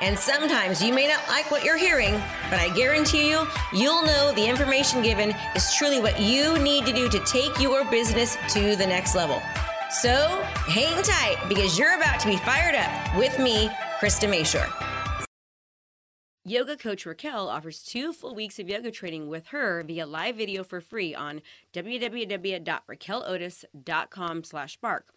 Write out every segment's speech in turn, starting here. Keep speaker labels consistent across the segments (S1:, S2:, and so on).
S1: And sometimes you may not like what you're hearing, but I guarantee you, you'll know the information given is truly what you need to do to take your business to the next level. So hang tight because you're about to be fired up with me, Krista Mashore. Yoga coach Raquel offers two full weeks of yoga training with her via live video for free on www.raquelotis.com slash spark.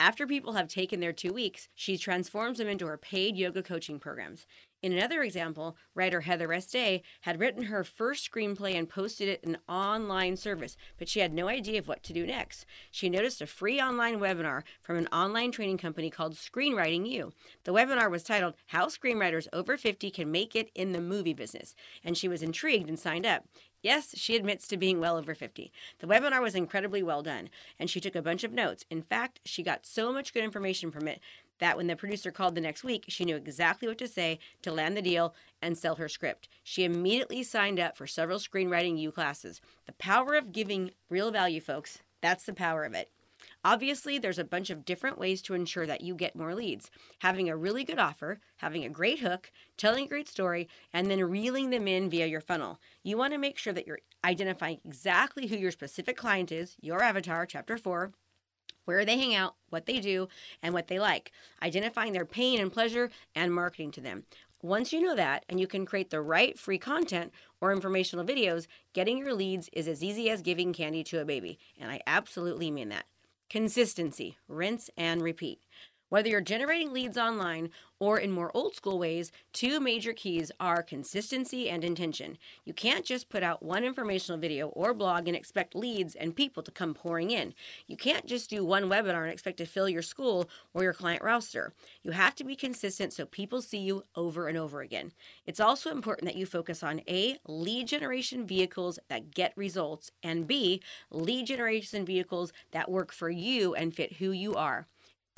S1: After people have taken their two weeks, she transforms them into her paid yoga coaching programs. In another example, writer Heather Estee had written her first screenplay and posted it in an online service, but she had no idea of what to do next. She noticed a free online webinar from an online training company called Screenwriting U. The webinar was titled How Screenwriters Over 50 Can Make It in the Movie Business, and she was intrigued and signed up. Yes, she admits to being well over 50. The webinar was incredibly well done, and she took a bunch of notes. In fact, she got so much good information from it that when the producer called the next week, she knew exactly what to say to land the deal and sell her script. She immediately signed up for several screenwriting U classes. The power of giving real value, folks. That's the power of it. Obviously, there's a bunch of different ways to ensure that you get more leads. Having a really good offer, having a great hook, telling a great story, and then reeling them in via your funnel. You want to make sure that you're identifying exactly who your specific client is, your avatar, chapter four, where they hang out, what they do, and what they like, identifying their pain and pleasure, and marketing to them. Once you know that and you can create the right free content or informational videos, getting your leads is as easy as giving candy to a baby. And I absolutely mean that. Consistency, rinse and repeat. Whether you're generating leads online or in more old school ways, two major keys are consistency and intention. You can't just put out one informational video or blog and expect leads and people to come pouring in. You can't just do one webinar and expect to fill your school or your client roster. You have to be consistent so people see you over and over again. It's also important that you focus on A, lead generation vehicles that get results, and B, lead generation vehicles that work for you and fit who you are.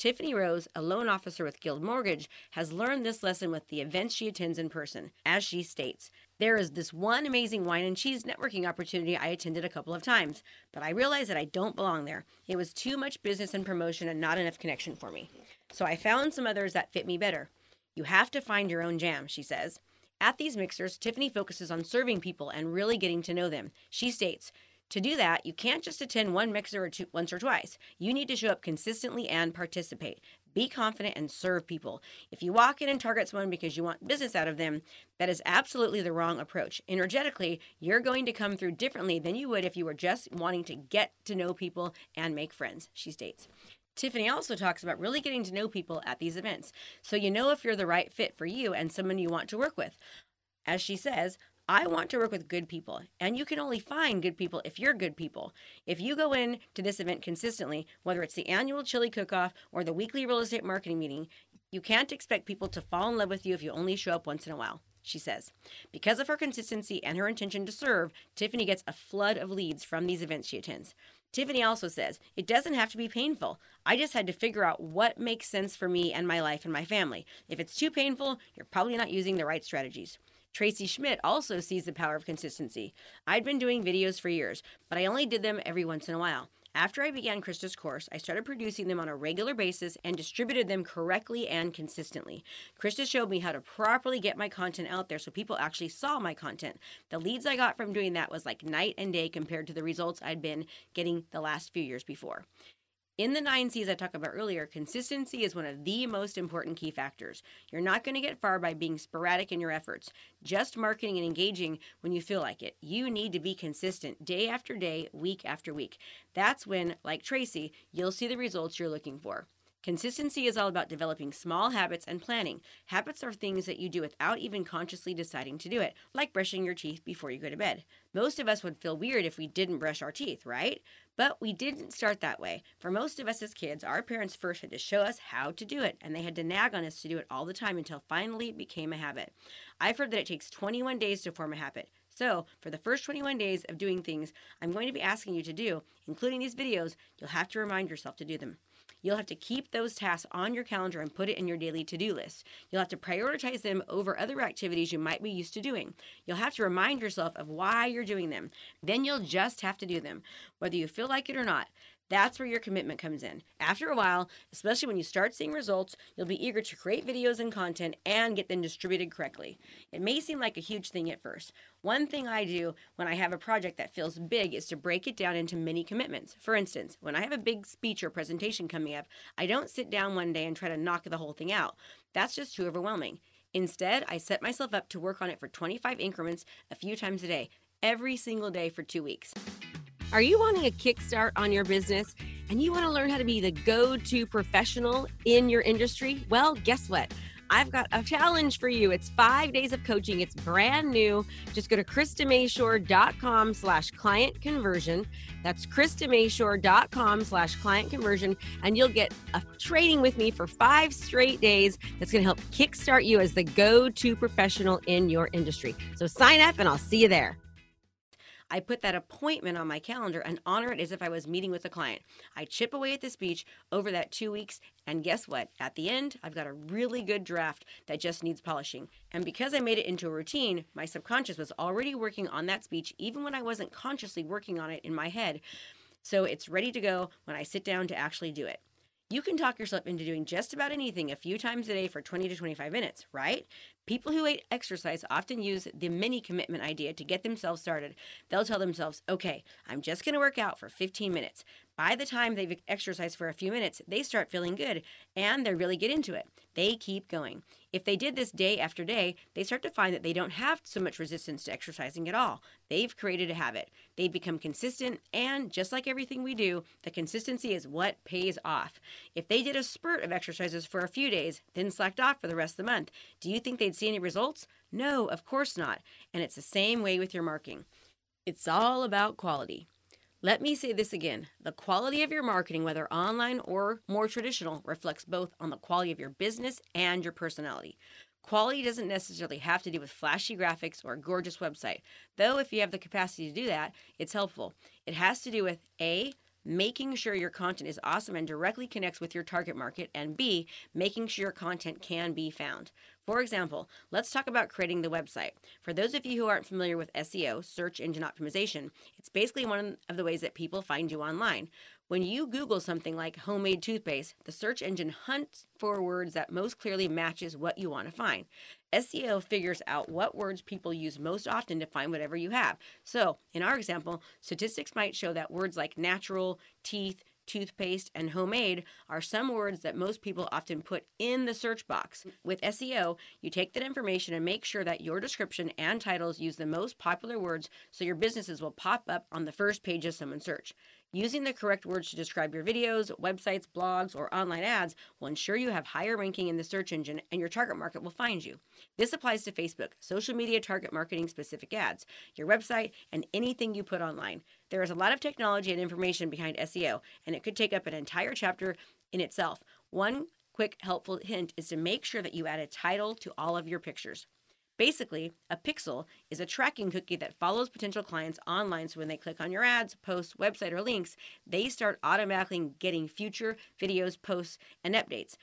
S1: Tiffany Rose, a loan officer with Guild Mortgage, has learned this lesson with the events she attends in person. As she states, there is this one amazing wine and cheese networking opportunity I attended a couple of times, but I realized that I don't belong there. It was too much business and promotion and not enough connection for me. So I found some others that fit me better. You have to find your own jam, she says. At these mixers, Tiffany focuses on serving people and really getting to know them. She states, to do that, you can't just attend one mixer or two, once or twice. You need to show up consistently and participate. Be confident and serve people. If you walk in and target someone because you want business out of them, that is absolutely the wrong approach. Energetically, you're going to come through differently than you would if you were just wanting to get to know people and make friends, she states. Tiffany also talks about really getting to know people at these events so you know if you're the right fit for you and someone you want to work with. As she says, I want to work with good people, and you can only find good people if you're good people. If you go in to this event consistently, whether it's the annual chili cook-off or the weekly real estate marketing meeting, you can't expect people to fall in love with you if you only show up once in a while. She says, because of her consistency and her intention to serve, Tiffany gets a flood of leads from these events she attends. Tiffany also says, it doesn't have to be painful. I just had to figure out what makes sense for me and my life and my family. If it's too painful, you're probably not using the right strategies. Tracy Schmidt also sees the power of consistency. I'd been doing videos for years, but I only did them every once in a while. After I began Krista's course, I started producing them on a regular basis and distributed them correctly and consistently. Krista showed me how to properly get my content out there so people actually saw my content. The leads I got from doing that was like night and day compared to the results I'd been getting the last few years before. In the nine C's I talked about earlier, consistency is one of the most important key factors. You're not going to get far by being sporadic in your efforts, just marketing and engaging when you feel like it. You need to be consistent day after day, week after week. That's when, like Tracy, you'll see the results you're looking for. Consistency is all about developing small habits and planning. Habits are things that you do without even consciously deciding to do it, like brushing your teeth before you go to bed. Most of us would feel weird if we didn't brush our teeth, right? But we didn't start that way. For most of us as kids, our parents first had to show us how to do it, and they had to nag on us to do it all the time until finally it became a habit. I've heard that it takes 21 days to form a habit. So, for the first 21 days of doing things I'm going to be asking you to do, including these videos, you'll have to remind yourself to do them. You'll have to keep those tasks on your calendar and put it in your daily to do list. You'll have to prioritize them over other activities you might be used to doing. You'll have to remind yourself of why you're doing them. Then you'll just have to do them, whether you feel like it or not. That's where your commitment comes in. After a while, especially when you start seeing results, you'll be eager to create videos and content and get them distributed correctly. It may seem like a huge thing at first. One thing I do when I have a project that feels big is to break it down into mini commitments. For instance, when I have a big speech or presentation coming up, I don't sit down one day and try to knock the whole thing out. That's just too overwhelming. Instead, I set myself up to work on it for 25 increments a few times a day, every single day for two weeks. Are you wanting a kickstart on your business and you want to learn how to be the go to professional in your industry? Well, guess what? I've got a challenge for you. It's five days of coaching. It's brand new. Just go to KristaMashore.com slash client conversion. That's KristaMashore.com slash client conversion. And you'll get a training with me for five straight days that's going to help kickstart you as the go-to professional in your industry. So sign up and I'll see you there. I put that appointment on my calendar and honor it as if I was meeting with a client. I chip away at the speech over that two weeks, and guess what? At the end, I've got a really good draft that just needs polishing. And because I made it into a routine, my subconscious was already working on that speech, even when I wasn't consciously working on it in my head. So it's ready to go when I sit down to actually do it. You can talk yourself into doing just about anything a few times a day for 20 to 25 minutes, right? People who hate exercise often use the mini commitment idea to get themselves started. They'll tell themselves, okay, I'm just going to work out for 15 minutes. By the time they've exercised for a few minutes, they start feeling good and they really get into it. They keep going. If they did this day after day, they start to find that they don't have so much resistance to exercising at all. They've created a habit. They become consistent, and just like everything we do, the consistency is what pays off. If they did a spurt of exercises for a few days, then slacked off for the rest of the month, do you think they'd see any results? No, of course not. And it's the same way with your marking. It's all about quality. Let me say this again. The quality of your marketing, whether online or more traditional, reflects both on the quality of your business and your personality. Quality doesn't necessarily have to do with flashy graphics or a gorgeous website, though, if you have the capacity to do that, it's helpful. It has to do with A, making sure your content is awesome and directly connects with your target market, and B, making sure your content can be found. For example, let's talk about creating the website. For those of you who aren't familiar with SEO, search engine optimization, it's basically one of the ways that people find you online. When you Google something like homemade toothpaste, the search engine hunts for words that most clearly matches what you want to find. SEO figures out what words people use most often to find whatever you have. So, in our example, statistics might show that words like natural, teeth, toothpaste, and homemade are some words that most people often put in the search box. With SEO, you take that information and make sure that your description and titles use the most popular words so your businesses will pop up on the first page of someone's search. Using the correct words to describe your videos, websites, blogs, or online ads will ensure you have higher ranking in the search engine and your target market will find you. This applies to Facebook, social media target marketing specific ads, your website, and anything you put online. There is a lot of technology and information behind SEO, and it could take up an entire chapter in itself. One quick helpful hint is to make sure that you add a title to all of your pictures. Basically, a pixel is a tracking cookie that follows potential clients online so when they click on your ads, posts, website, or links, they start automatically getting future videos, posts, and updates.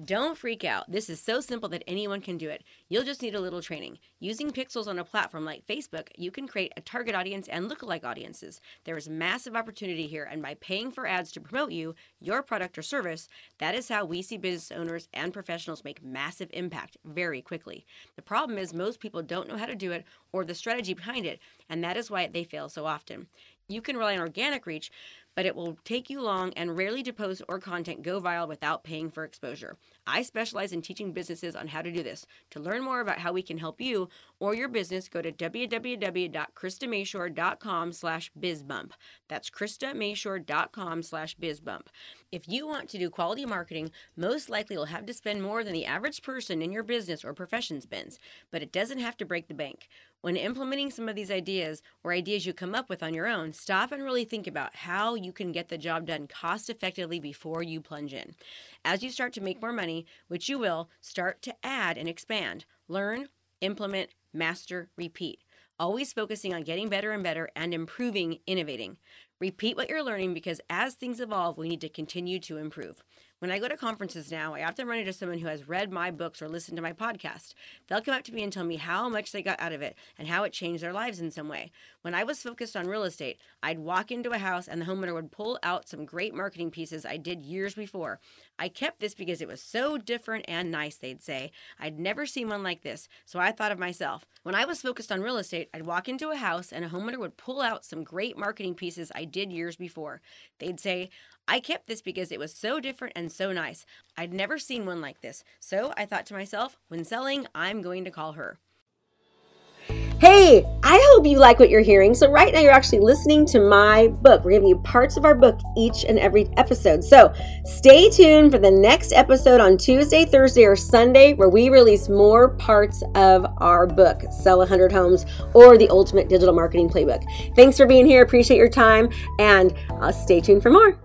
S1: Don't freak out. This is so simple that anyone can do it. You'll just need a little training. Using pixels on a platform like Facebook, you can create a target audience and lookalike audiences. There is massive opportunity here, and by paying for ads to promote you, your product or service, that is how we see business owners and professionals make massive impact very quickly. The problem is most people don't know how to do it or the strategy behind it, and that is why they fail so often. You can rely on organic reach, but it will take you long and rarely do posts or content go viral without paying for exposure. I specialize in teaching businesses on how to do this. To learn more about how we can help you or your business, go to www.kristamashore.com slash bizbump. That's kristamashore.com slash bizbump. If you want to do quality marketing, most likely you'll have to spend more than the average person in your business or profession spends, but it doesn't have to break the bank. When implementing some of these ideas or ideas you come up with on your own, stop and really think about how you can get the job done cost effectively before you plunge in. As you start to make more money, which you will, start to add and expand. Learn, implement, master, repeat. Always focusing on getting better and better and improving, innovating. Repeat what you're learning because as things evolve, we need to continue to improve. When I go to conferences now, I often run into someone who has read my books or listened to my podcast. They'll come up to me and tell me how much they got out of it and how it changed their lives in some way. When I was focused on real estate, I'd walk into a house and the homeowner would pull out some great marketing pieces I did years before. I kept this because it was so different and nice, they'd say. I'd never seen one like this, so I thought of myself. When I was focused on real estate, I'd walk into a house and a homeowner would pull out some great marketing pieces I did years before. They'd say, I kept this because it was so different and so nice. I'd never seen one like this. So I thought to myself, when selling, I'm going to call her.
S2: Hey, I hope you like what you're hearing. So, right now, you're actually listening to my book. We're giving you parts of our book each and every episode. So, stay tuned for the next episode on Tuesday, Thursday, or Sunday, where we release more parts of our book, Sell 100 Homes or the Ultimate Digital Marketing Playbook. Thanks for being here. Appreciate your time, and uh, stay tuned for more.